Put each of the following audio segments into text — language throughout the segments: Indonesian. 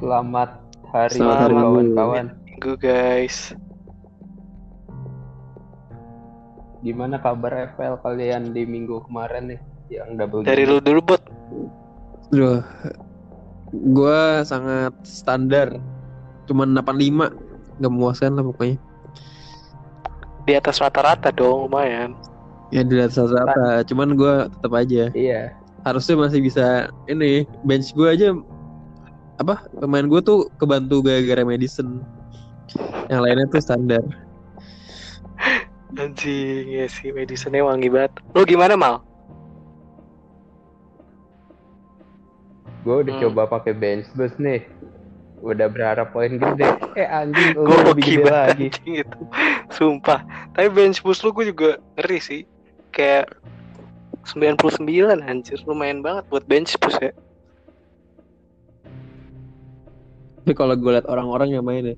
Selamat hari Selamat Minggu. kawan-kawan. Minggu guys. Gimana kabar FL kalian di minggu kemarin nih yang double Dari game? lu dulu bot. Duh. Gua sangat standar. Cuman 85. Gak memuaskan lah pokoknya. Di atas rata-rata dong lumayan. Ya di atas rata. Cuman gua tetap aja. Iya. Harusnya masih bisa ini bench gua aja apa pemain gua tuh kebantu gara-gara medicine. Yang lainnya tuh standar. Anjing ya sih medicine wangi banget. Lu gimana mal? Gue udah Hmm. coba pakai bench boost nih. Udah berharap poin gede. Eh anjing, Gue lebih gede lagi. anjing itu. Sumpah. Tapi bench boost lu gue juga ngeri sih. Kayak 99 anjir lumayan banget buat bench boost ya. Tapi kalau gue liat orang-orang yang main ya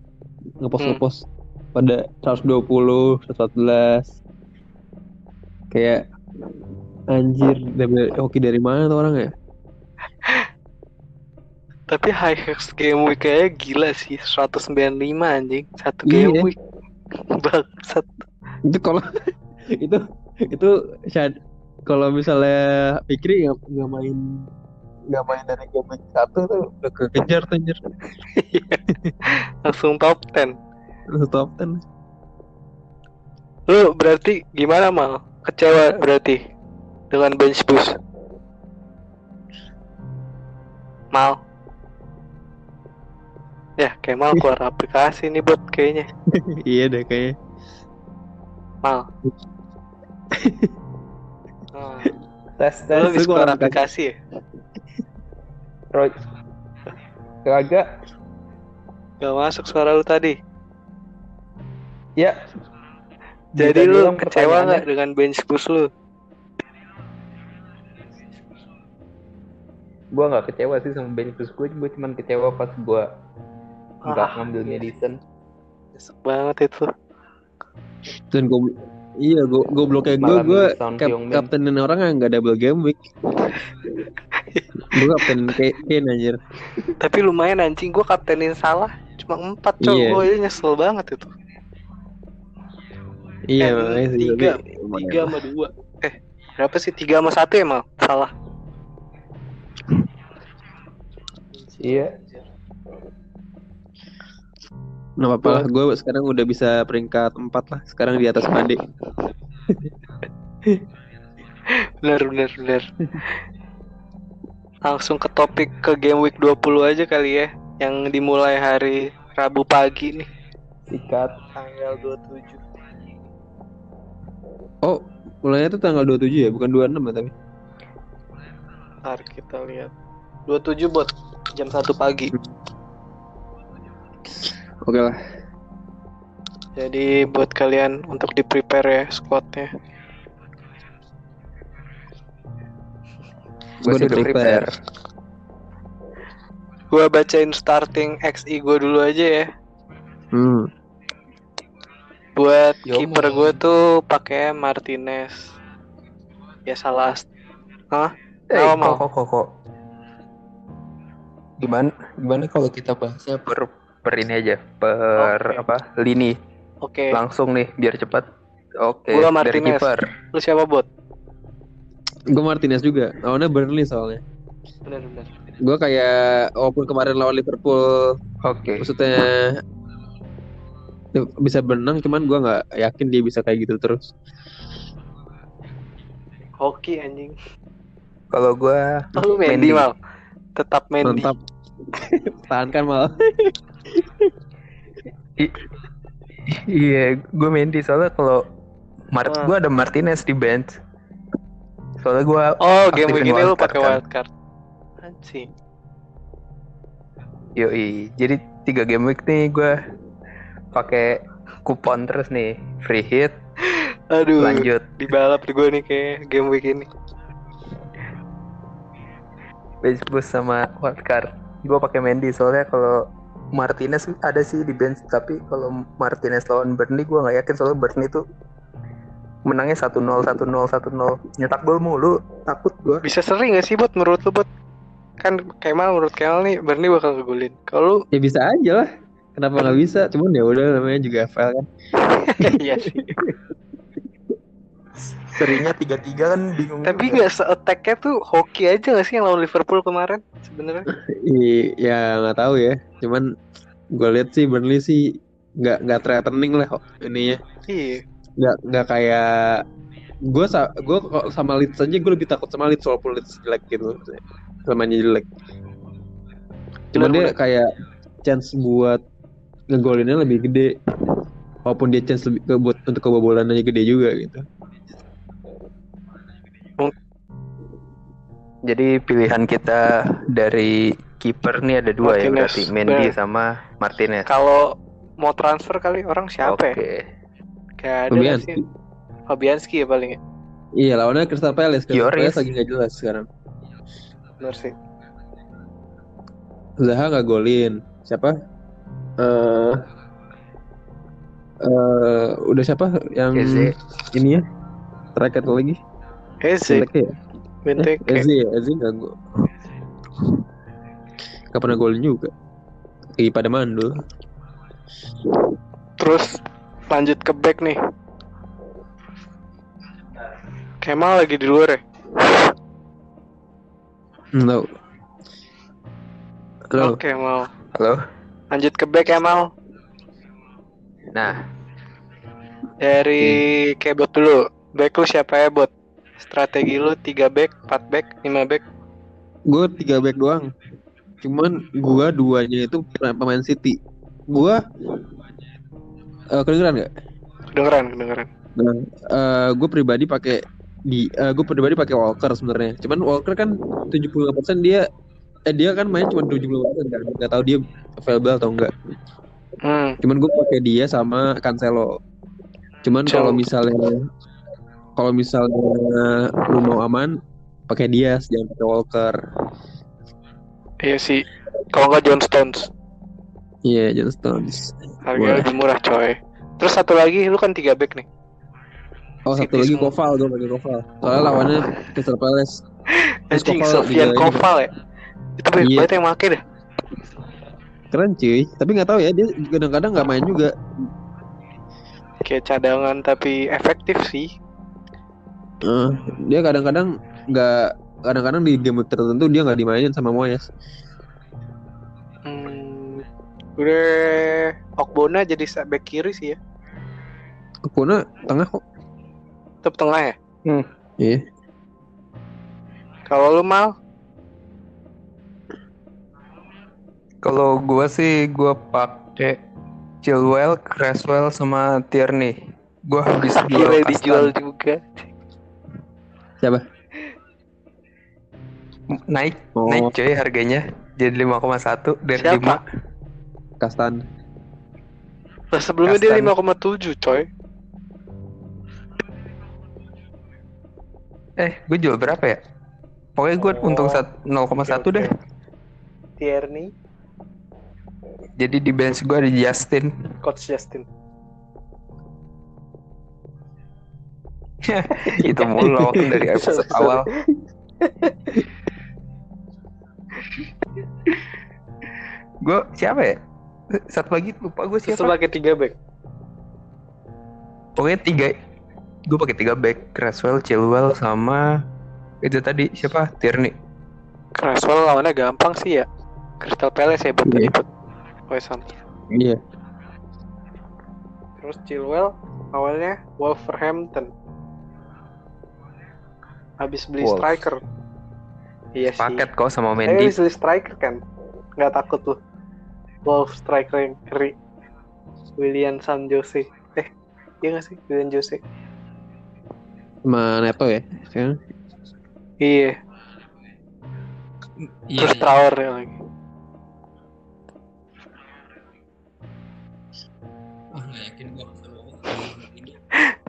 ngepost ngepost pada 120, 114 kayak anjir double hoki dari mana tuh orang ya? Tapi high hex game week kayaknya gila sih 195 anjing satu Iya. game week. Bangsat. Itu kalau itu itu kalau misalnya Fikri nggak nggak main nggak main dari game week satu tuh udah kekejar tuh anjir Langsung top 10. Langsung top 10 Lu berarti gimana mal? Kecewa berarti dengan bench boost? Mal. Ya, kayak mal keluar aplikasi nih bot kayaknya. iya deh kayaknya Mal. Oh, Tes lu tes. keluar keluar aplikasi ya? Roy. Kagak. Gak masuk suara lu tadi. Ya. Jadi Bisa lu bilang kecewa nggak pertanyaannya- dengan bench boost lu? Gua nggak kecewa sih sama bench boost gue. Gue cuman kecewa pas gue nggak Ah, ngambil medicine. Nyesek banget itu. dan gue iya gue gobloknya gue Malah gue Son kap, kaptenin orang yang nggak double game week gue kayak Kane anjir Tapi lumayan anjing gua kaptenin salah. Cuma empat cowok. Gua aja nyesel banget itu. iya Eh, sih tiga, tiga sama dua. Eh, berapa sih tiga sama satu ya mal? Salah. Iya. Nggak apa-apa lah, gue sekarang udah bisa peringkat 4 lah. Sekarang di atas Made. Bener bener bener. Langsung ke topik ke game week 20 aja kali ya. Yang dimulai hari Rabu pagi nih. Sikat. Tanggal 27. Oh, mulainya tuh tanggal 27 ya, bukan 26 ya tapi. Ntar kita lihat. 27 bot. Jam 1 pagi. Oke lah. Jadi buat kalian untuk di prepare ya squadnya. Gue Gua udah udah prepare. Gua bacain starting XI gue dulu aja ya. Hmm. Buat Yo, kiper gue tuh pakai Martinez. Ya salah. Hah? Eh, Kenapa, kok, kok, kok, kok. Gimana, gimana kalau kita bahasnya per, per ini aja, per Oke. apa, lini, Oke. langsung nih, biar cepat. Oke, Gua dari Martinez. kiper. Lu siapa bot? Gue Martinez juga. Lawannya Burnley soalnya. Bener bener. Gue kayak walaupun kemarin lawan Liverpool Oke, maksudnya ya, bisa benang cuman gue nggak yakin dia bisa kayak gitu terus. Hoki anjing. kalau gua Oh, lu Mendy, Mendy. mal. Tetap Mendy. Mantap. Tahankan mal. iya, gue Mendy soalnya kalau Mart, Ah. gua ada Martinez di bench. Soalnya gua Oh, game week aktifin ini lu wildcard pakai kan. wildcard. Anjing. Yoi, jadi tiga game week nih gue pakai kupon terus nih, free hit, Aduh. lanjut. Dibalap di gue nih kayak game week ini. bench boost sama wildcard. Gue pakai Mendy soalnya kalau Martinez ada sih di bench, tapi kalau Martinez lawan Burnley gue nggak yakin soalnya Burnley tuh menangnya 1-0, 1-0, 1-0, nyetak gol mulu, takut gue. Bisa sering gak sih bot menurut lu bot? kan Kemal menurut Kemal nih Burnley bakal ngegolin. Kalau lu Ya bisa aja lah. Kenapa nggak bisa? Cuman ya udah namanya juga FL kan. iya sih. Serinya tiga-tiga kan bingung. Tapi nggak se-attack-nya tuh hoki aja gak sih yang lawan Liverpool kemarin sebenarnya? I- ya nggak tahu ya. Cuman gue lihat sih Burnley sih nggak nggak threatening lah ininya. Iya. Nggak nggak kayak gue sa gue sama Leeds aja gue lebih takut sama Leeds walaupun Leeds jelek gitu. Samanya jelek. Cuman dia kayak chance buat ngegolinnya lebih gede. Walaupun dia chance lebih ke, buat untuk kebobolannya gede juga gitu. Jadi pilihan kita dari kiper nih ada dua ya Martinez. berarti Mendy Bener. sama Martinez. Kalau mau transfer kali orang siapa Oke. ya? Ada nggak Fabianski. sih? Fabianski ya paling ya. Iya lawannya Crystal Palace. Crystal Lloris. Palace lagi nggak jelas sekarang. Benar sih. Zaha nggak golin. Siapa? Eh eh udah siapa yang Eze. ini ya? Terakhir lagi. Eze, ya? Eh, Benteke. Eze ya, Eze nggak gol. Gak pernah golin juga. Lagi pada mandul. Terus lanjut ke back nih. Kemal lagi di luar ya? Hmm, tahu. Halo. Oke, mau. Halo. Lanjut ke back Kemal. Nah, Dari Kebot dulu. Back lu siapa ya, Bot? Strategi lu 3 back, 4 back, 5 back. Gue tiga back doang. Cuman gua duanya itu pemain City. Gua eh kedengeran nggak? Kedengeran, kedengeran. Nah, eh gue pribadi pakai di gue pribadi pakai Walker sebenarnya. Cuman Walker kan 75% dia eh dia kan main cuma 75% kan. Enggak tahu dia available atau enggak. Hmm, Cuman gue pakai dia sama Cancelo. Cuman kalau misalnya kalau misalnya lu mau aman pakai dia jangan pakai Walker. iya sih. Kalau nggak John Stones, Iya, John Stones. harganya Boleh. lebih murah, coy. Terus satu lagi, lu kan 3 back nih. Oh, satu lagi semua. Koval gue pakai Koval. Soalnya lawannya Crystal Palace. Terus Anjing, Koval Sofian. Koval ya. Itu banyak Iya. banget yang make dah. Keren cuy. Tapi nggak tahu ya dia kadang-kadang nggak main juga. Kayak cadangan tapi efektif sih. Eh, dia kadang-kadang nggak kadang-kadang di game tertentu dia nggak dimainin sama Moyes. Hmm, udah Okbona jadi sa- back kiri sih ya. Kepuna tengah kok. Tetap tengah ya. Iya. Kalau lu mal, kalau gua sih gua pakai Chilwell, Creswell sama Tierney. Gua habis jual dijual juga. Siapa? Naik, Oh, naik coy harganya. Jadi 5,1 dari Siapa? 5. Kastan. Lah sebelumnya dia Kastan. 5,7 coy. Eh, gue jual berapa ya? Pokoknya gue Oh, untung sat- 0,1 deh. Tierney, Jadi di bench gue ada Justin. Coach Justin. Itu mulu dari episode awal. gue siapa ya? Satu lagi lupa gue Terus siapa. lu pakai 3 back. Pokoknya tiga. Gue pakai tiga back, Creswell, Chilwell, sama itu tadi siapa? Tierney. Creswell lawannya gampang sih ya. Crystal Palace ya buat buat West Ham. Iya. Terus Chilwell awalnya Wolverhampton. Habis beli Wolves. striker. Iya sih. Paket kok sama Mendy. habis beli striker kan. Nggak takut tuh. Wolf striker yang keri. William San Jose. Eh, iya nggak sih William Jose? Sama Neto ya. Sekarang. Iya. Iya, Terus Traore lagi.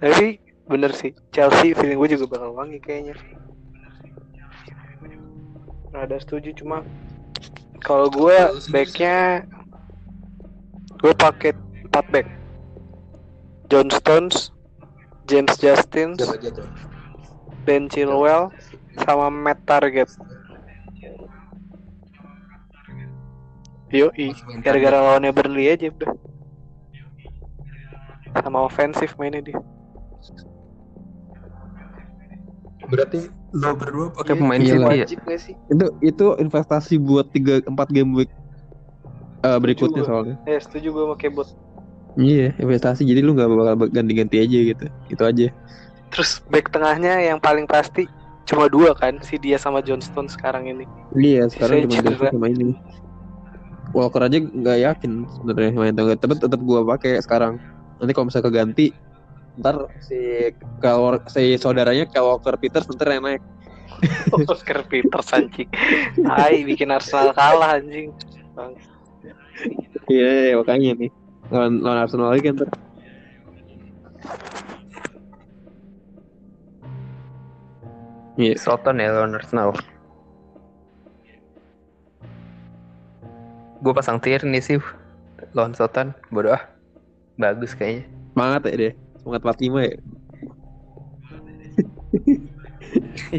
Tapi bener sih Chelsea feeling gue juga bakal wangi kayaknya. Ada setuju cuma kalau gue backnya gue pakai 4 back. John Stones, James Justin, Ben Chilwell, sama Matt Target. Yoi, gara-gara lawannya Burnley aja udah. Sama ofensif mainnya dia. Berarti lo berdua pakai pemain iya, City ya? Wajib gak sih? Itu itu investasi buat 3 4 game week eh, berikutnya Juga. soalnya. Eh, setuju gue pakai bot. Iya, investasi jadi lu nggak bakal ganti-ganti aja gitu. Itu aja. Terus back tengahnya yang paling pasti cuma dua kan, si dia sama Johnston sekarang ini. Iya, sekarang cuma. Johnson sama ini. Walker aja nggak yakin sebenarnya main atau enggak, tapi tetap gua pakai sekarang. Nanti kalau misalnya keganti, ntar si Kyle, si saudaranya Kyle Walker Peters ntar yang naik. Oscar Peters anjing. Hai, bikin Arsenal kalah anjing. Bang. Iya, iya, makanya nih. Lawan, lawan Arsenal lagi kan ntar. Iya, Soton ya lawan Arsenal. Gue pasang Tierney sih lawan Soton. Bodoh ah. Bagus kayaknya. semangat ya dia. Semangat 45 ya.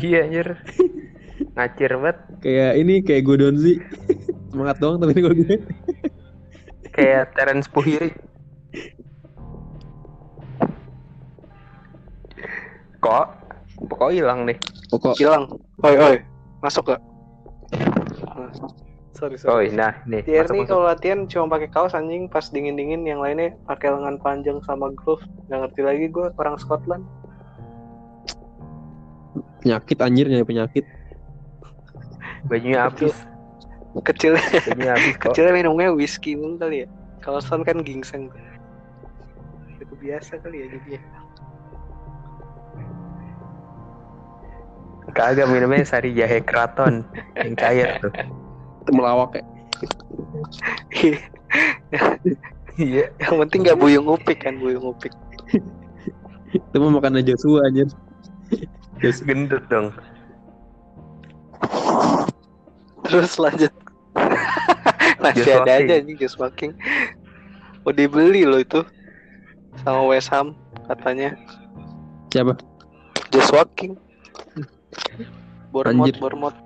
iya anjir. Ngacir banget. Kayak ini kayak gue Donzi. Semangat doang tapi ini gue. Kayak Terence Puhiri. Kok? Kok hilang nih? Pokok Hilang. Oi, oi. Masuk gak? Nah, Sorry, Oh, sorry. nah nih. Masuk, masuk. kalau latihan cuma pakai kaos anjing pas dingin-dingin yang lainnya pakai lengan panjang sama glove. Nggak ngerti lagi gue orang Scotland. penyakit anjir nyari penyakit. Bajunya habis. Kecil Bajunya habis kok. kecilnya minumnya whisky mulu kali ya. Kalau Son kan ginseng. Itu biasa kali ya jadinya. Kagak minumnya sari jahe keraton yang cair tuh. Itu melawak ya. Iya. yang penting nggak buyung upik kan buyung upik. Itu mau makan Joshua anjir. Terus gendut dong. Terus lanjut. Masih Just ada walking. aja anjing just walking. Oh dibeli loh itu sama West Ham katanya Siapa? just walking. Bournemouth, Anjir. Bournemouth.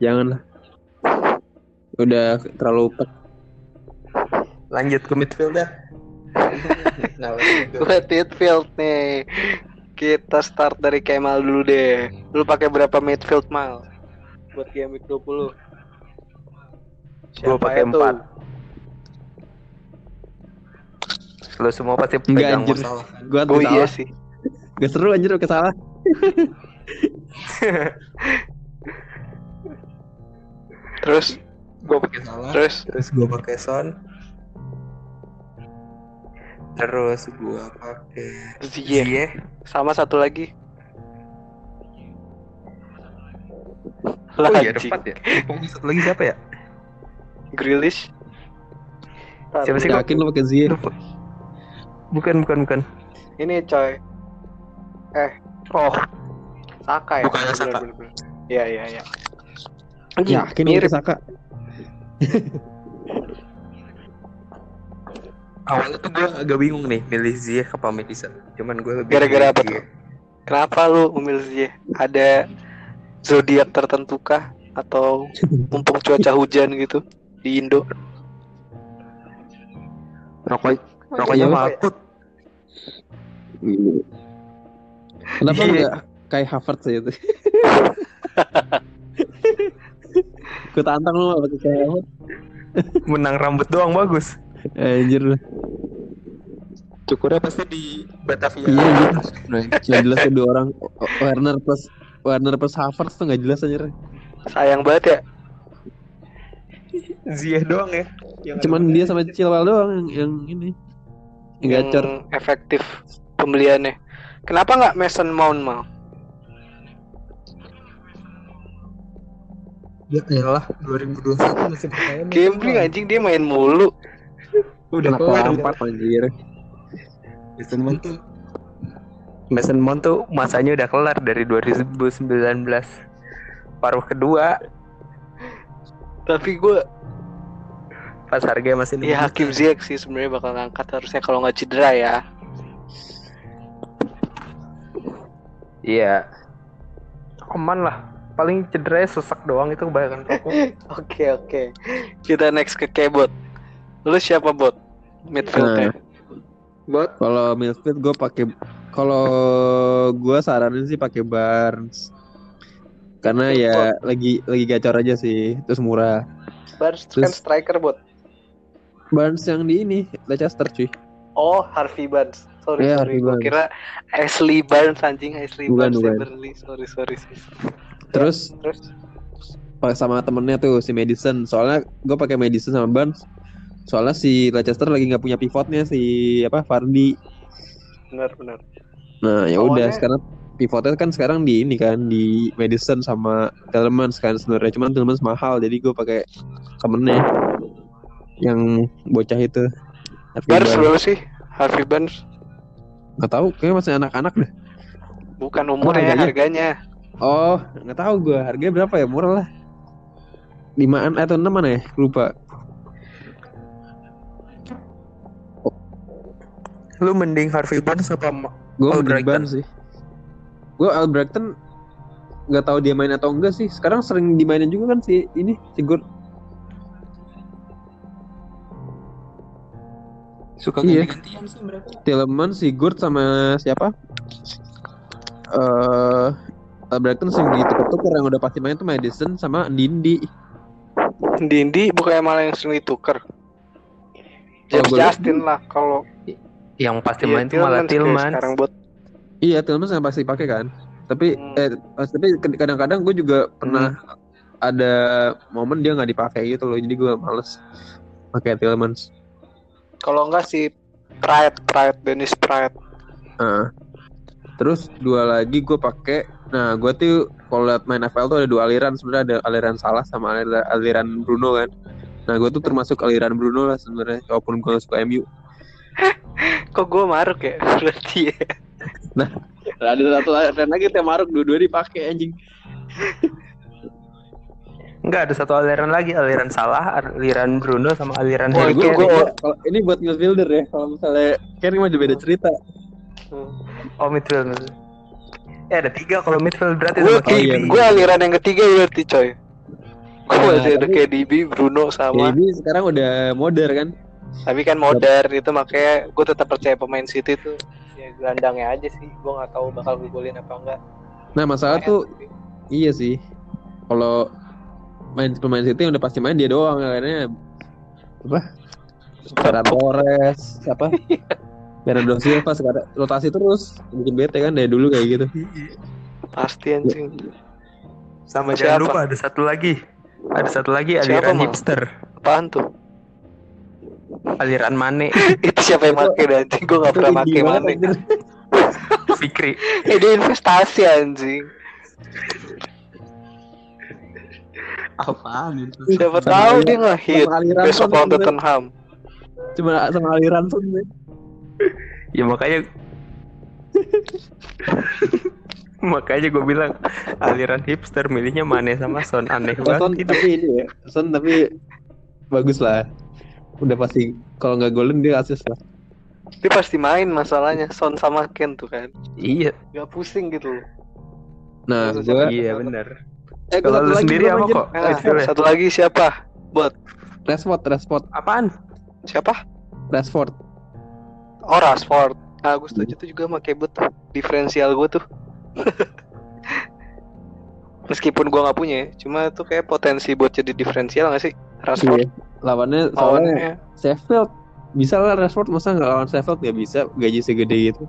Jangan lah. Udah terlalu pet. Lanjut ke midfield dah. nah, Buat midfield nih. Kita start dari Kemal dulu deh. Lu pakai berapa midfield mal? Buat game week 20. Gua pakai itu? empat. Lu semua pasti Enggak, pegang anjir. Gua Oh salah. iya sih. Gak seru anjir oke salah. Terus Gua pakai salah. terus Terus gua pakai Son. Terus gua pakai Ziyech. sama satu lagi. Oh Lah iya ada empat ya. Oh, satu lagi siapa ya? Grealish. Siapa sih? Yakin lu pakai Ziyech? Bukan bukan bukan. Ini coy. Oh, Saka ya. Bukannya Saka. Iya iya iya. Yakin lu mirip. Saka? awalnya tuh gua agak bingung nih milih Ziyech apa Madison. Cuman gua lebih Gara-gara apa Ziyech. Kenapa lu memilih Ziyech? Ada zodiak tertentu kah atau mumpung cuaca hujan gitu di Indo? Rokok rokoknya Iya. makut. Kenapa Iya. enggak kayak Harvard sih itu? Gue tantang lu pakai kayak Harvard. Menang rambut doang bagus. Anjir lu. Cukurnya pasti di Batavia. Iya anjir. Nah, Cuma jelas dua orang Werner plus Werner plus Harvard tuh nggak jelas anjir. Sayang banget ya. Ziyech doang ya. Yang Cuman dia sama Chilwell doang yang, yang ini. Yang gacor. Efektif pembeliannya. Kenapa nggak Mason Mount mal? Ya elah 2021 masih bertahan. Gambling anjing dia main mulu. Udah kelar. Lampard anjir. Mason Mount tuh Mason Mount tuh masanya udah kelar dari 2019 paruh kedua Tapi gue pas harganya masih ya Hakim Ziyech sih sebenarnya bakal ngangkat harusnya kalau nggak cedera ya. iya aman lah paling cederanya sesak doang itu kebanyakan. Oke oke. Kita next ke Kebot. Lu siapa bot? Midfieldnya. Buat Kalau midfield gue pakai kalau gue saranin sih pakai Barnes. Karena ya lagi lagi gacor aja sih, terus murah. Barnes kan striker bot. Barnes yang di ini Leicester cuy. Oh Harvey Barnes. Sorry Iya, sorry. Barnes. kira Ashley Barnes anjing Ashley Bukan, Barnes bukan. Sorry sorry. sorry. Terus Terus pakai sama temennya tuh si Madison. Soalnya gue pakai Madison sama Barnes. Soalnya si Leicester lagi nggak punya pivotnya si apa Vardy. benar benar. Nah ya udah sekarang pivotnya kan sekarang di ini kan di Madison sama Tielemans kan sebenarnya cuman Tielemans mahal jadi gue pakai temennya yang bocah itu. Harvey Barnes Barnes. berapa sih? Harvey Barnes. Nggak tahu kayaknya masih anak-anak deh. Bukan umurnya harganya? harganya. Oh nggak tahu gue harganya berapa ya murah lah. Limaan atau enam mana ya lupa. lu mending Harvey Barnes apa Gue Albrighton. sih. Gue Albrighton nggak tahu dia main atau enggak sih. Sekarang sering dimainin juga kan si ini si Gord. Suka Iya. ganti-gantian sih mereka. Tielemans, Sigurd sama siapa? Eh Albrighton sering ditukar-tukar yang udah pasti main tuh Madison sama Dindi. Dindi bukannya malah yang sering ditukar. James Justin lah kalau Yang pasti Iya, main tuh malah. Sekarang buat Iya, Tielemans yang pasti pakai kan. Tapi Hmm. eh pas- tapi kadang-kadang gue juga pernah ada momen dia nggak dipakai gitu loh. Jadi gue males pakai Tielemans. Kalau enggak si Pride, Pride, Dennis Pride. Nah, terus dua lagi gue pakai. Nah, gue tuh kalau liat main FPL tuh ada dua aliran sebenarnya ada aliran salah sama aliran, aliran Bruno kan. Nah, gue tuh termasuk aliran Bruno lah sebenarnya. Walaupun gue suka MU. Kok gue maruk ya? Berarti ya. ada satu aliran lagi yang maruk dua-dua dipakai anjing. Enggak ada satu aliran lagi, aliran salah, aliran Bruno sama aliran Wah, Harry itu Kane. ini buat midfielder ya. Kalau misalnya kan mah beda cerita. Oh midfield. midfield. Ya ada tiga kalau midfield berarti Gue sama Oh, iya, KDB. gue aliran yang ketiga berarti coy. Gue Nah, masih ada KDB, Bruno sama. Ya, ini sekarang udah modern kan. Tapi kan modern itu makanya gue tetap percaya pemain City tuh ya gelandangnya aja sih. Gue nggak tahu bakal ngegolin apa enggak. Nah, masalah tuh iya sih. Kalau main pemain City yang udah pasti main dia doang kayaknya apa? Ferran Torres, siapa? Bernardo Silva sekarang rotasi terus bikin bete kan dari dulu kayak gitu. pasti anjing. Sama Siapa? jangan lupa ada satu lagi. Ada satu lagi Siapa, aliran Mal? hipster, Apaan tuh? aliran Mane, itu siapa yang pakai anjing? Gue nggak pernah pakai anjir? Fikri. Dia investasi anjing. Apaan itu? Siapa tahu dia ngehit besok Son lawan. Tottenham. Cuma sama aliran pun gue. Ya makanya makanya gue bilang aliran hipster milihnya Mane sama Son aneh Son banget itu. tapi ini ya, Son tapi bagus lah. Udah pasti kalau nggak golin dia asis lah. Dia pasti main masalahnya Son sama Ken tuh kan. Iya, Gak pusing gitu loh. Nah, gue iya benar. Eh, gua satu lu lagi sendiri apa kok? Nah, ya? satu lagi siapa? Rashford, Rashford, Apaan? Siapa? Rashford. Oh Rashford. Nah, gue setuju tuh juga sama Kebut tuh. Diferensial gue tuh. Meskipun gua nggak punya ya, cuma tuh kayak potensi buat jadi diferensial gak sih? Rashford Iya. Lawannya soalnya lawannya Sheffield bisa lah Rashford masa nggak lawan Sheffield nggak bisa gaji segede gitu.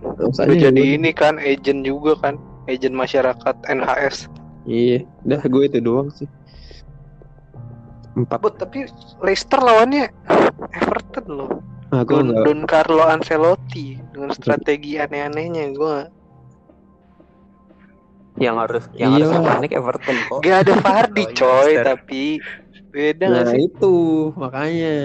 udah Usahanya jadi ini kan agent juga kan, agent masyarakat NHS. Iya, udah gue itu doang sih. Empat. But tapi Leicester lawannya Everton loh. Nah, gue Don. Don Carlo Ancelotti dengan strategi aneh-anehnya gue Yang harus yang Iya. harus panik Everton kok. gak ada Fardi coy tapi beda gak Nah sih itu makanya.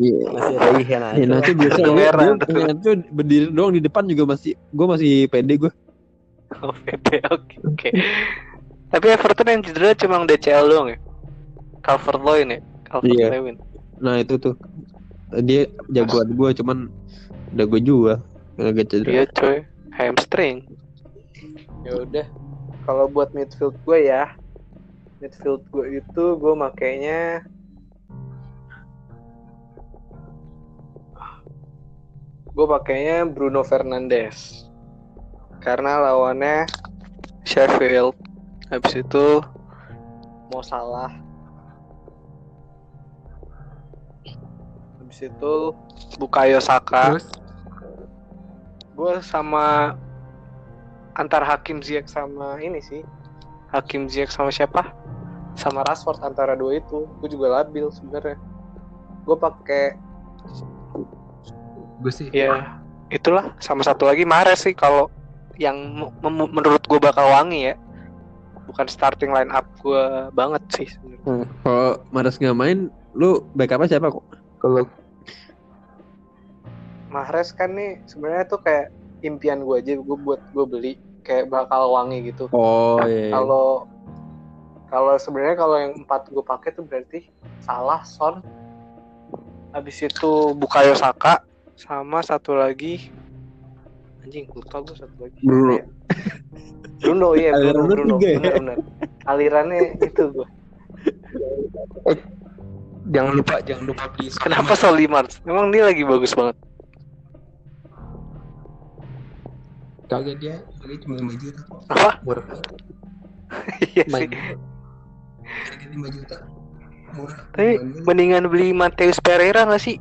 Iya. Masih ada Ihan Ya, nanti biasa gue, gue, tuh. berdiri doang di depan juga masih gue masih pede gue. oh, beda oke oke tapi Everton yang cedera cuma DCL doang ya Calvert Lewin ya Calvert Iya. Lewin Nah itu tuh dia jagoan gue cuman udah gue jual agak cedera. iya coy hamstring Ya udah. Kalau buat midfield gue ya, midfield gue itu gue makainya gue pakainya Bruno Fernandes. Karena lawannya Sheffield. Habis itu mau salah. Habis itu Bukayo Saka. Terus? Gue sama antar Hakim Ziyech sama ini sih. Hakim Ziyech sama siapa? Sama Rashford antara dua itu. Gue juga labil sebenarnya. Gue pakai gue sih ya itulah sama satu lagi Mares sih kalau yang menurut gue bakal wangi ya bukan starting line up gue banget sih sebenarnya. Hmm. Kalau Mares nggak main, lu backup siapa kok? kalau Mahrez kan nih sebenarnya tuh kayak impian gue aja gue buat gue beli kayak bakal wangi gitu Oh iya. iya. kalau kalau sebenarnya kalau yang empat gue pakai tuh berarti salah Son habis itu Bukayo Saka sama satu lagi. Anjing lupa gue satu lagi. Bruno. Bruno iya Bruno Bruno tiga ya? bener bener. Alirannya itu gue jangan lupa jangan lupa beli kenapa Solimans emang dia lagi bagus banget. Kagak dia beli cuma lima juta apa? Murah. Iya sih. Lima juta. Murah. Tapi mendingan beli Mateus Pereira gak sih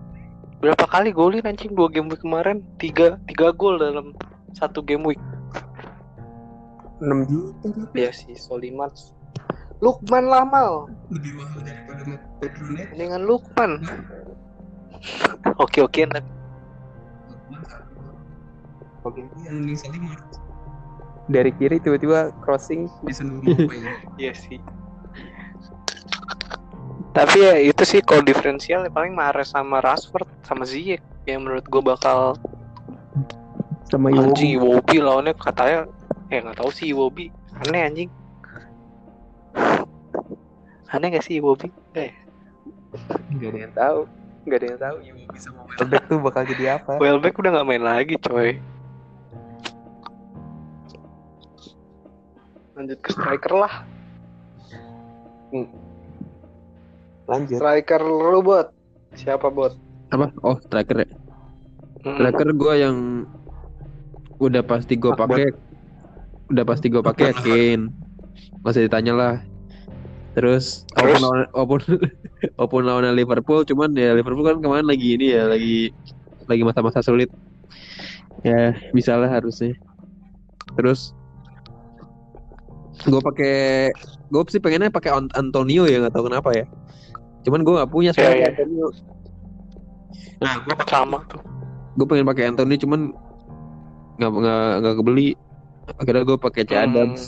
berapa kali golin anjing dua game week kemarin? Tiga tiga gol dalam satu game week. Enam juta tapi Iya sih Solimans Lukman Lamal. Lebih mahal daripada Pedro Neto mendingan Lukman. Oke oke ini Salimar. Dari kiri tiba-tiba crossing. Di seluruh ya. iya sih tapi ya itu sih kalau diferensial ya paling Mahrez sama Rashford sama Ziyech yang menurut gue bakal sama anjing Iwobi. Lawannya katanya eh nggak tahu sih Iwobi. Aneh anjing. Aneh gak sih Iwobi? Eh. Gak ada yang tahu. Gak ada yang tahu Iwobi sama Welbeck tuh bakal jadi apa. Welbeck udah nggak main lagi coy. Lanjut ke striker lah Lanjut. striker lu bot siapa bot Apa? Oh striker ya. Striker gue yang udah pasti gue pakai, udah pasti gue pakai Kane. Gak usah ditanya lah. Terus, Terus? walaupun walaupun lawan Liverpool, cuman ya Liverpool kan kemarin lagi ini ya lagi lagi masa-masa sulit. Ya bisa lah harusnya. Terus gue pakai gue sih pengennya pakai Ant- Antonio ya nggak tahu kenapa ya. Cuman gue nggak punya sekarang iya. Antonio. Nah, gua pakai sama tuh gue pengen pakai Anthony cuman nggak nggak nggak kebeli akhirnya gue pakai C Hmm. Adams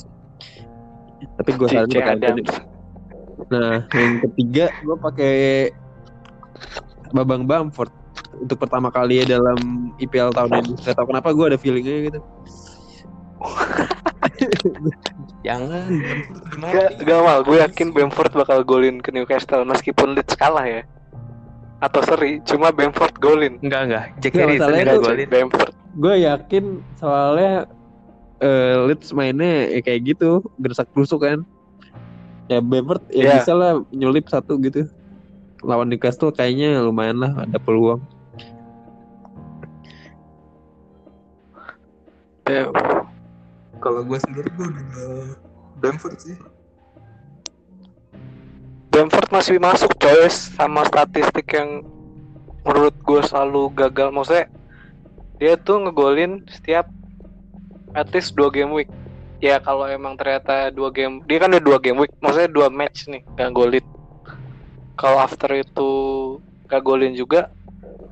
tapi gue saranin C. pakai Anthony nah yang ketiga gue pakai Babang Bamford untuk pertama kali ya dalam IPL tahun ini gak tau kenapa gue ada feelingnya gitu jangan. Gak, gak mal, gue yakin Bamford bakal golin ke Newcastle meskipun Leeds kalah ya. Atau seri, cuma Bamford golin. Enggak enggak. Jack Nggak, Harrison tuh- golin. Bamford. gue yakin soalnya eh Leeds mainnya ya kayak gitu gersak gerusuk kan ya Bamford ya Iya. bisa lah nyelip satu gitu lawan Newcastle kayaknya lumayan lah ada peluang Kalau gue sendiri gue udah Bamford sih. Bamford masih masuk coy sama statistik yang menurut gue selalu gagal. Maksudnya dia tuh ngegolin setiap at least dua game week. Ya kalau emang ternyata dua game, dia kan udah dua game week, maksudnya dua match nih gak golin. Kalau after itu gak golin juga,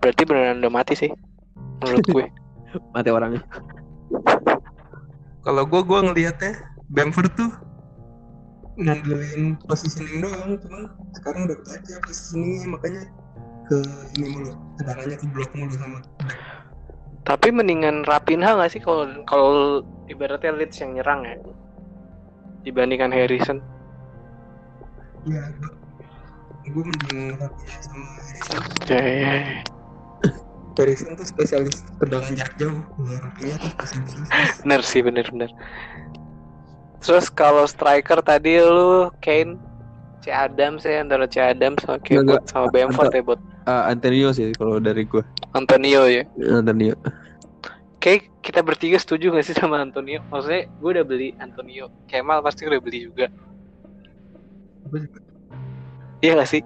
berarti beneran udah mati sih, menurut gue. mati orangnya Kalau gue gue ngelihatnya Bamford tuh ngandelin positioning doang, cuman sekarang udah baca positioningnya makanya ke ini mulu, tendangannya ke blok mulu sama. Tapi mendingan Rapinha nggak sih kalau kalau ibaratnya Leeds yang nyerang ya dibandingkan Harrison. Iya, gue mending Rapinha sama Harrison. Ya, ya, Harrison tuh spesialis tendangan jarak jauh, Rapinha tuh spesialis. Bener sih bener bener. Terus kalau striker tadi lu Kane, C Adams ya antara C Adams sama Enggak, sama Bamford ya buat Ah, Antonio sih kalau dari gue. Antonio ya. Antonio. Kayak kita bertiga setuju gak sih sama Antonio? Maksudnya gue udah beli Antonio. Kemal pasti udah beli juga. Iya gak sih?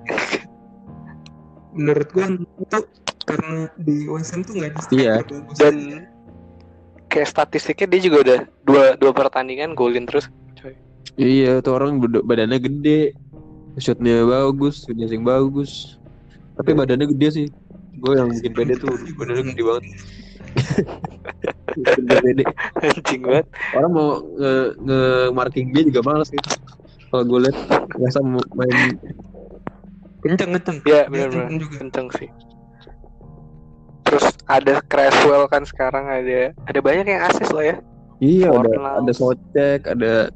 Menurut gua itu karena di West tuh nggak ada Iya. striker bagus. Dan kayak statistiknya dia juga udah dua dua pertandingan golin terus. Coy. Iya, tuh orang bad- badannya gede. Shootnya bagus, finishing bagus. Tapi badannya gede sih. Gue yang bikin pede tuh badannya gede banget. Pede. Anjing banget. Orang mau nge, nge marking dia juga males gitu. Kalau gue liat biasa main kenceng kenceng. Iya benar-benar kenceng juga. kenceng sih. Terus ada Creswell kan sekarang ada ada banyak yang asis lah ya. iya ada ada Socek, ada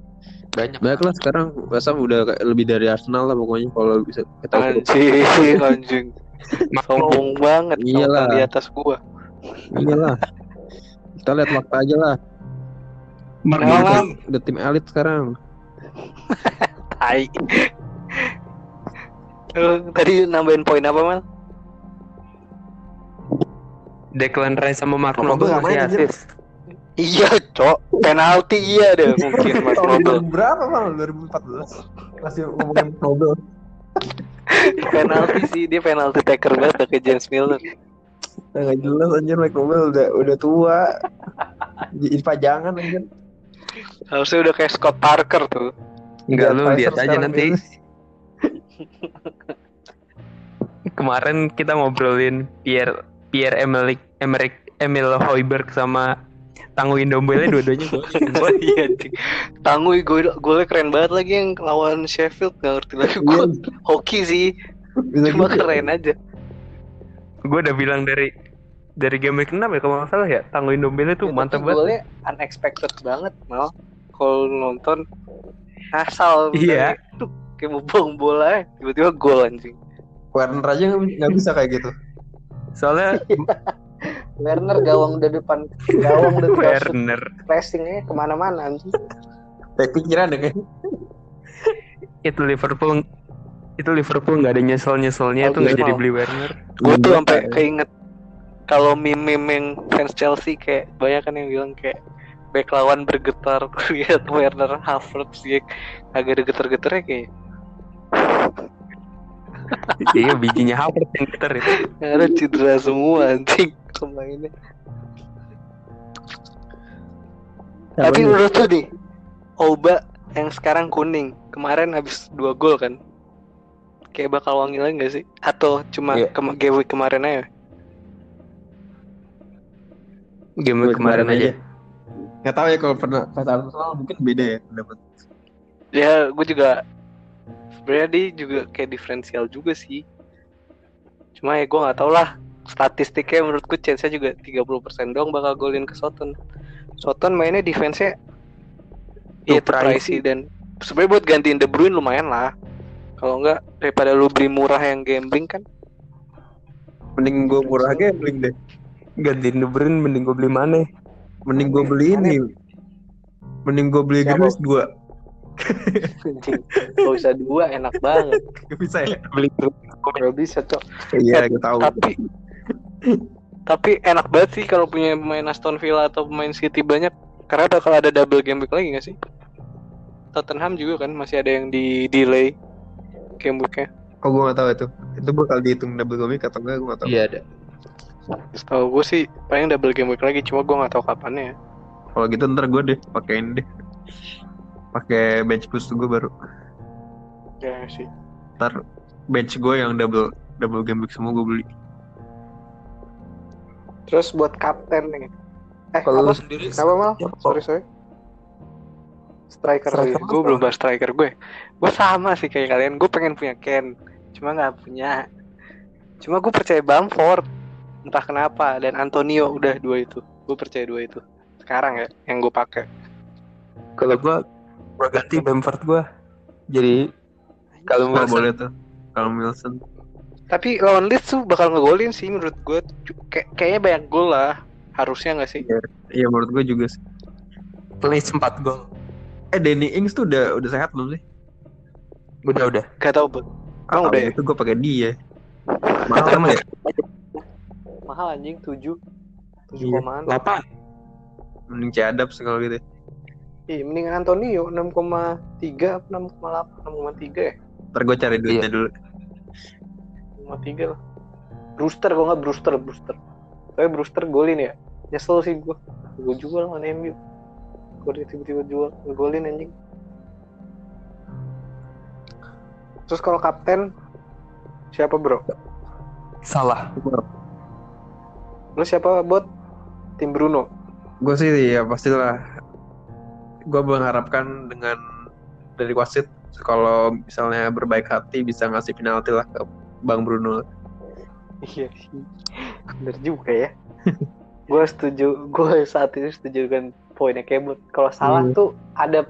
Banyak. banyak lah sekarang Ham udah lebih dari Arsenal lah pokoknya kalau bisa kita Anjing, anjing. Sombong banget Iyalah. di atas gua. iyalah kita lihat fakta aja lah Malam. Noble. udah tim elit sekarang Tai. Tadi nambahin poin apa mal? Declan Rice sama Mark Mark Noble Noble masih asis. Iya, cok. Penalti iya deh mungkin Mas Nobel. berapa bang 2014 masih ngomongin Nobel penalti sih dia penalti taker banget kayak James Milner. nggak jelas anjir Mike Nobel udah udah tua jadi pajangan anjir Harusnya udah kayak Scott Parker tuh. Enggak lu lihat aja nanti. Kemarin kita ngobrolin Pierre Pierre Emerick Emerick Emil Hoiberg sama Tanguy Ndombele dua-duanya. Oh iya. Tangguh gue golnya keren banget lagi yang lawan Sheffield gak ngerti lagi gue. Hoki sih, Bisa cuma gitu. keren aja. Gue udah bilang dari dari game week 6 ya kalau nggak salah ya Tanguy Ndombele tuh Itu mantap banget. Golnya unexpected banget mal. Kalau nonton asal Iya. tuh kayak mau bola ya, tiba-tiba gol anjing. Werner aja nggak bisa kayak gitu Soalnya Werner gawang udah depan gawang udah Werner pressingnya ke mana-mana anjing. kayak pikiran deh itu Liverpool itu Liverpool nggak ada nyesel nyeselnya itu nggak Iya. jadi beli Werner. Gue tuh sampai keinget kalau meme-meme yang fans Chelsea kayak banyak kan yang bilang kayak back lawan bergetar lihat Werner Havertz dia agak ada getar-getarnya kayak iya bijinya Havertz yang getar itu. ada cedera semua anjing pemainnya. Tapi menurut lu nih, Oba yang sekarang kuning, kemarin habis dua gol kan? Kayak bakal wangi lagi gak sih? Atau cuma Iya. kema game week kemarin aja? Game week kemarin aja. nggak tahu ya kalau pernah pas Arsenal mungkin beda ya pendapat Ya, gue juga sebenarnya dia juga kayak diferensial juga sih. Cuma ya gue nggak tau lah. Statistiknya menurut gue chance-nya juga 30% doang bakal golin ke Soton. Soton mainnya defense-nya Iya Tuh, pricey dan sebenarnya buat gantiin De Bruyne lumayan lah. Kalau enggak daripada lu beli murah yang gambling kan. mending gue murah gambling deh Gantiin De Bruyne mending gue beli mana? mending gue beli ini mending gue beli Siapa? Grealish dua Anjing. Gak usah dua enak banget. Gak bisa ya Beli Gak bisa cok. iya gue tahu Tapi tapi enak banget sih kalau punya pemain Aston Villa atau pemain City banyak karena bakal ada double game week lagi gak sih? Tottenham juga kan masih ada yang di delay game weeknya. kok gue gak tahu itu itu bakal dihitung double goal week atau enggak gue gak tahu Iya ada. Setahu gue sih paling double game week lagi cuma gue nggak tahu kapannya ya. kalau gitu ntar gue deh pakein deh pakai bench boost gue baru Ya sih. ntar bench gue yang double double game week semua gue beli Terus buat kapten nih. Eh Kalau lu apa? sendiri Kenapa mal? Sorry sorry. Striker, Striker gue belum bahas striker gue. Gue sama sih kayak kalian. Gue pengen punya Ken, cuma nggak punya. Cuma gue percaya Bamford. Entah kenapa dan Antonio udah dua itu. Gue percaya dua itu. Sekarang ya yang gue pakai. Kalau gue gue ganti Bamford gue. Jadi kalau Wilson boleh tuh kalau Wilson Tapi lawan Leeds tuh bakal ngegolin sih menurut gue. Kayak kayaknya banyak gol lah. Harusnya nggak sih? iya menurut gue juga sih Leeds 4 gol. Eh Danny Ings tuh udah udah sehat belum sih? Udah udah. Gak tau bud. Ah, udah ya? itu gue pakai dia. Mahal Emang ya? Mahal anjing 7 7 Iya. komaan. Lapan. Mending Cadap sih kalau gitu. Iya, mending Antonio 6,3 apa 6,8 6,3 ya? Ntar gue cari duitnya dulu. 6,3 lah. Brewster kok nggak Brewster Brewster. Tapi Brewster golin ya. Nyesel sih gue. Gue jual sama MU. Gue dia tiba-tiba jual golin anjing. Terus kalau kapten siapa bro? Salah. Lu siapa bot? Tim Bruno. Gue sih ya pastilah. Gue mengharapkan dengan dari wasit kalau misalnya berbaik hati bisa ngasih penalti lah ke Bang Bruno. Iya sih. Bener juga ya. gue setuju, gue saat ini setuju dengan poinnya Kebot. Kalau salah Hmm. tuh ada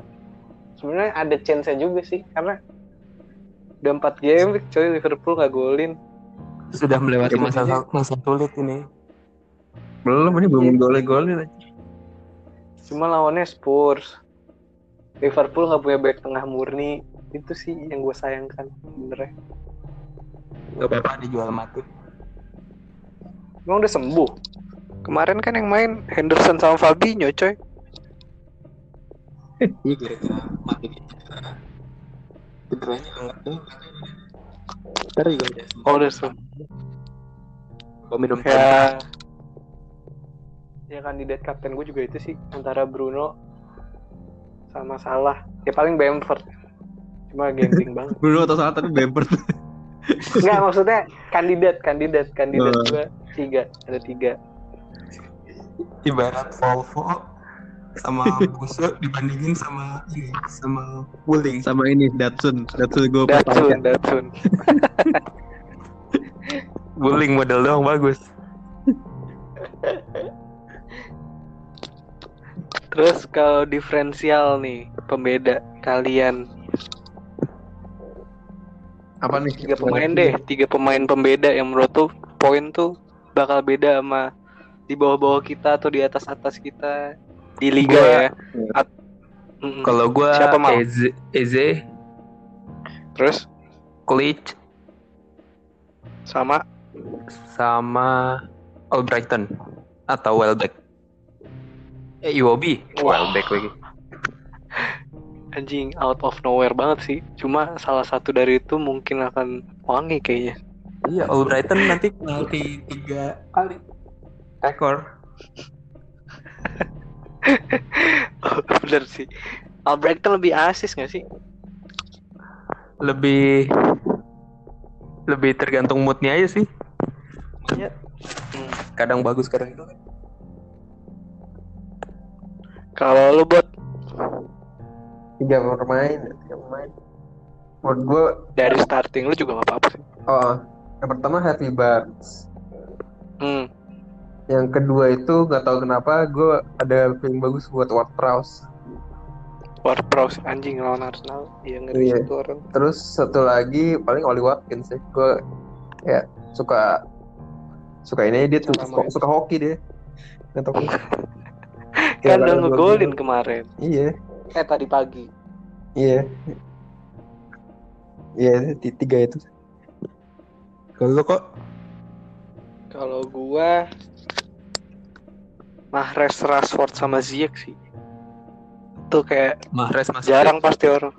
sebenarnya ada chance-nya juga sih karena udah 4 game coy Liverpool nggak golin. Sudah melewati masa masa sulit ini. Belum ini belum golin-golin aja. Cuma lawannya Spurs. Liverpool nggak punya back tengah murni. Itu sih yang gue sayangkan bener Gak apa-apa dijual mati. Emang udah sembuh? Kemarin kan yang main Henderson sama Fabinho coy. Iya gara-gara mati cedera. Cederanya hangat tuh. Ntar juga udah. Oh udah sembuh. Gua minum. Ya. Ya kandidat kapten gue juga itu sih antara Bruno sama Salah. Ya paling Bamford. Cuma gambling banget. Bruno atau salah tapi Bamford. Enggak maksudnya kandidat kandidat kandidat Oh. gue tiga ada tiga. Ibarat Volvo sama Buso dibandingin sama ini sama Wuling. Sama ini Datsun. Datsun gue Datsun Datsun. Wuling model doang bagus. Terus kalau diferensial nih pembeda kalian Apa nih? tiga pemain deh tiga pemain pembeda yang menurut tuh poin tuh bakal beda sama di bawah-bawah kita atau di atas-atas kita di liga Gua- ya. At- Mm-mm. Kalau gua Siapa, Mal? Eze, Eze, terus Klich sama sama Albrighton atau Welbeck. Eh Iwobi, Wah. Welbeck lagi. anjing out of nowhere banget sih. Cuma salah satu dari itu mungkin akan wangi kayaknya. Iya, Albrighton nanti penalti tiga kali. Rekor. Bener sih. Albrighton lebih asis gak sih? Lebih lebih tergantung moodnya aja sih. Iya. Hmm. Kadang bagus, kadang itu. Kalau lu buat Tiga pemain. Tiga pemain. Menurut gue, dari starting lu juga gak apa-apa sih. oh, yang pertama Harvey Barnes. Hmm. Yang kedua itu nggak tahu kenapa gue ada feeling bagus buat Ward Prowse. Ward Prowse anjing lawan Arsenal. Iya ngeri Iya. itu orang. Terus satu lagi paling Oli Watkins sih. Gue ya suka suka ini dia tuh Suka suka, hoki dia. Nggak tahu. Kan Kayak udah ngegolin kemarin. Iya, Eh tadi pagi. iya. Iya, ti- tiga itu. Kalau kok Kalau gua Mahrez, Rashford sama Ziyech sih. Itu kayak Mahrez masuk jarang pasti orang.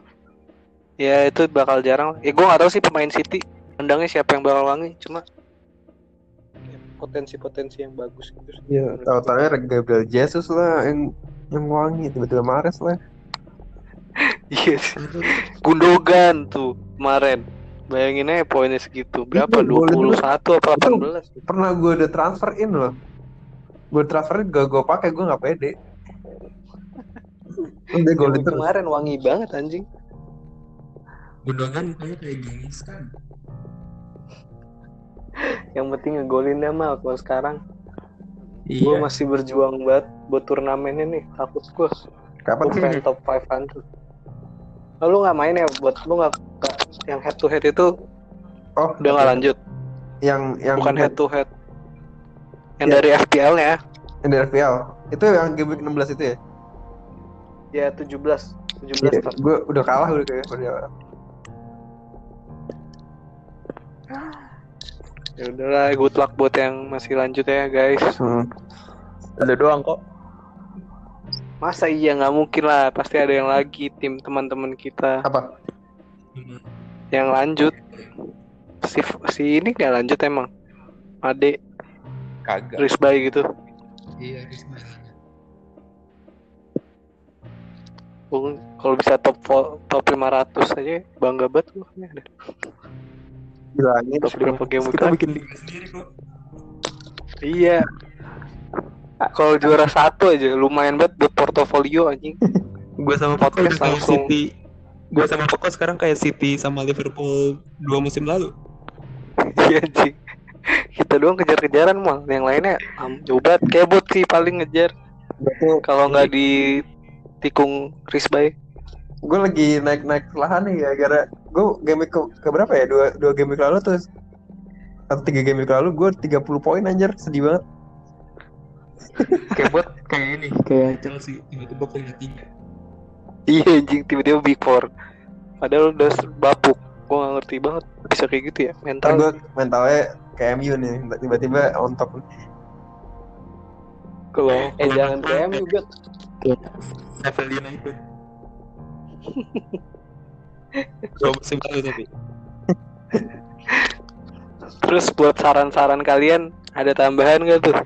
Ya itu bakal jarang. Ya gua nggak tahu sih pemain City endangnya siapa yang bakal wangi. Cuma potensi-potensi yang bagus gitu. sih. Iya, tahu-tahunya Gabriel Jesus lah yang yang wangi tiba-tiba Mares lah. Iya sih. Gundogan tuh kemarin. Bayangin aja poinnya segitu. Berapa? Itu golin 21 apa 18? Pernah gue udah transfer in loh. Gue transfer gak gue pakai gue nggak pede. Udah terus. kemarin wangi banget anjing. Gundogan kayak kayak gengis kan. Yang penting ngegolin dah mal kalau sekarang. Iya. Gue masih berjuang banget buat turnamen ini. Takut gue. Kapan sih? top 500. Lalu nggak main ya buat lu nggak yang head to head itu Oh, udah nggak lanjut. Yang yang Bukan head to head. Yang Ya. dari FPL ya. yang dari FPL. Itu yang game week 16 itu ya? Ya 17. 17 start. gue udah kalah udah kayak udah Ya udahlah, good luck buat yang masih lanjut ya guys. hmm. Lu doang kok. Masa iya nggak mungkin lah, pasti ada yang lagi tim teman-teman kita apa yang lanjut. Si si ini nggak lanjut emang. Ade, Kagak. Risbay gitu. Iya, Gua Kalau bisa top top 500 aja bangga banget bilangin Top berapa game week Kita bikin liga sendiri kok. Iya. Kalau juara satu aja lumayan banget buat portofolio anjing. Gue sama Poko Podcast langsung. City. Gue sama Poko sekarang kayak City sama Liverpool dua musim lalu. Iya anjing. Kita doang kejar-kejaran mal, yang lainnya banget. Kayak bot sih paling ngejar. Kalau nggak di tikung Risbay. gue lagi naik naik perlahan nih ya gara gue game week ke, ke berapa ya dua dua game week lalu terus atau tiga game week lalu gue 30 poin anjir sedih banget Kayak buat kayak ini, kayak Chelsea tiba-tiba punya tiga. Iya anjing tiba-tiba big four. Padahal udah bapuk. Gua nggak ngerti banget bisa kayak gitu ya mental. gue mentalnya kayak MU nih tiba-tiba on top Kalau eh jangan kayak MU juga Sheffield United. Dua musim lalu tapi. terus buat saran-saran kalian ada tambahan gak tuh?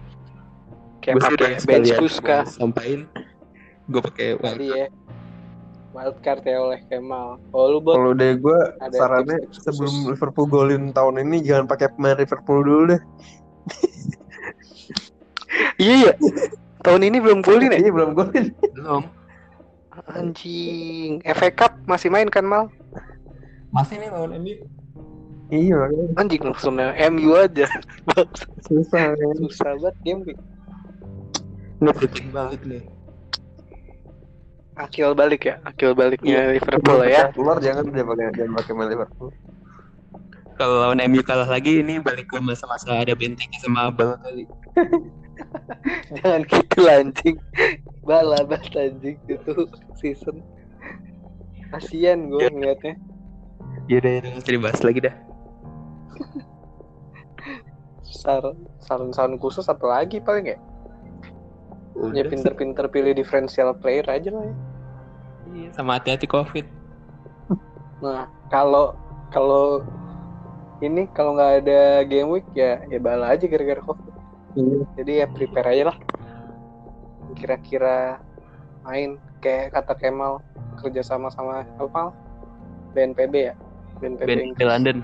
Kayak pakai udah bench boost kah? Sampain. Gue pakai Tadi ya. Wildcard ya oleh Kemal. Oh lu bot kalau deh gue sarannya sebelum Liverpool golin tahun ini jangan pakai pemain Liverpool dulu deh Iya ya. Tahun ini belum golin ya? iya belum golin belum. Anjing. FA Cup masih main kan Mal? Masih nih lawan MU. iya makanya Anjing langsungnya MU aja. susah kan Susah banget game week. Ini penting banget nih. Akil balik ya, akil baliknya Liverpool lah ya. keluar jangan dia pakai jangan pakai Liverpool Kalau lawan MU kalah lagi ini balik ke masa-masa ada bentengnya sama Abel kali. Jangan gitu anjing. Bala banget anjing itu season. Kasian gue ngeliatnya. Ya udah, usah dibahas lagi dah. Sar saran-saran khusus apa lagi paling ya? Ya pinter-pinter pilih differential player aja lah ya. Iya, sama hati-hati covid. Nah, kalau kalau ini kalau nggak ada game week ya ya bala aja gara-gara covid. Jadi ya prepare aja lah. Kira-kira main kayak kata Kemal kerja sama sama apa? BNPB ya. BNPB London.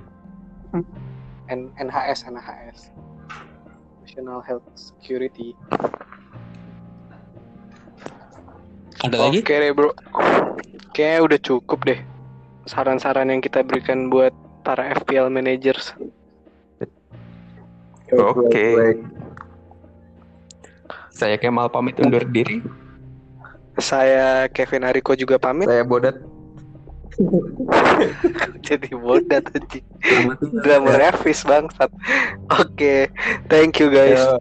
N- NHS NHS National Health Security. Ada lagi? Oke deh bro. Kayaknya udah cukup deh saran-saran yang kita berikan buat para FPL managers. Oke. Saya Kemal pamit undur diri. Saya Kevin Ariko juga pamit. saya bodat Jadi bodat tinggal. Drama Revis bangsat. Oke, thank you guys. Yo.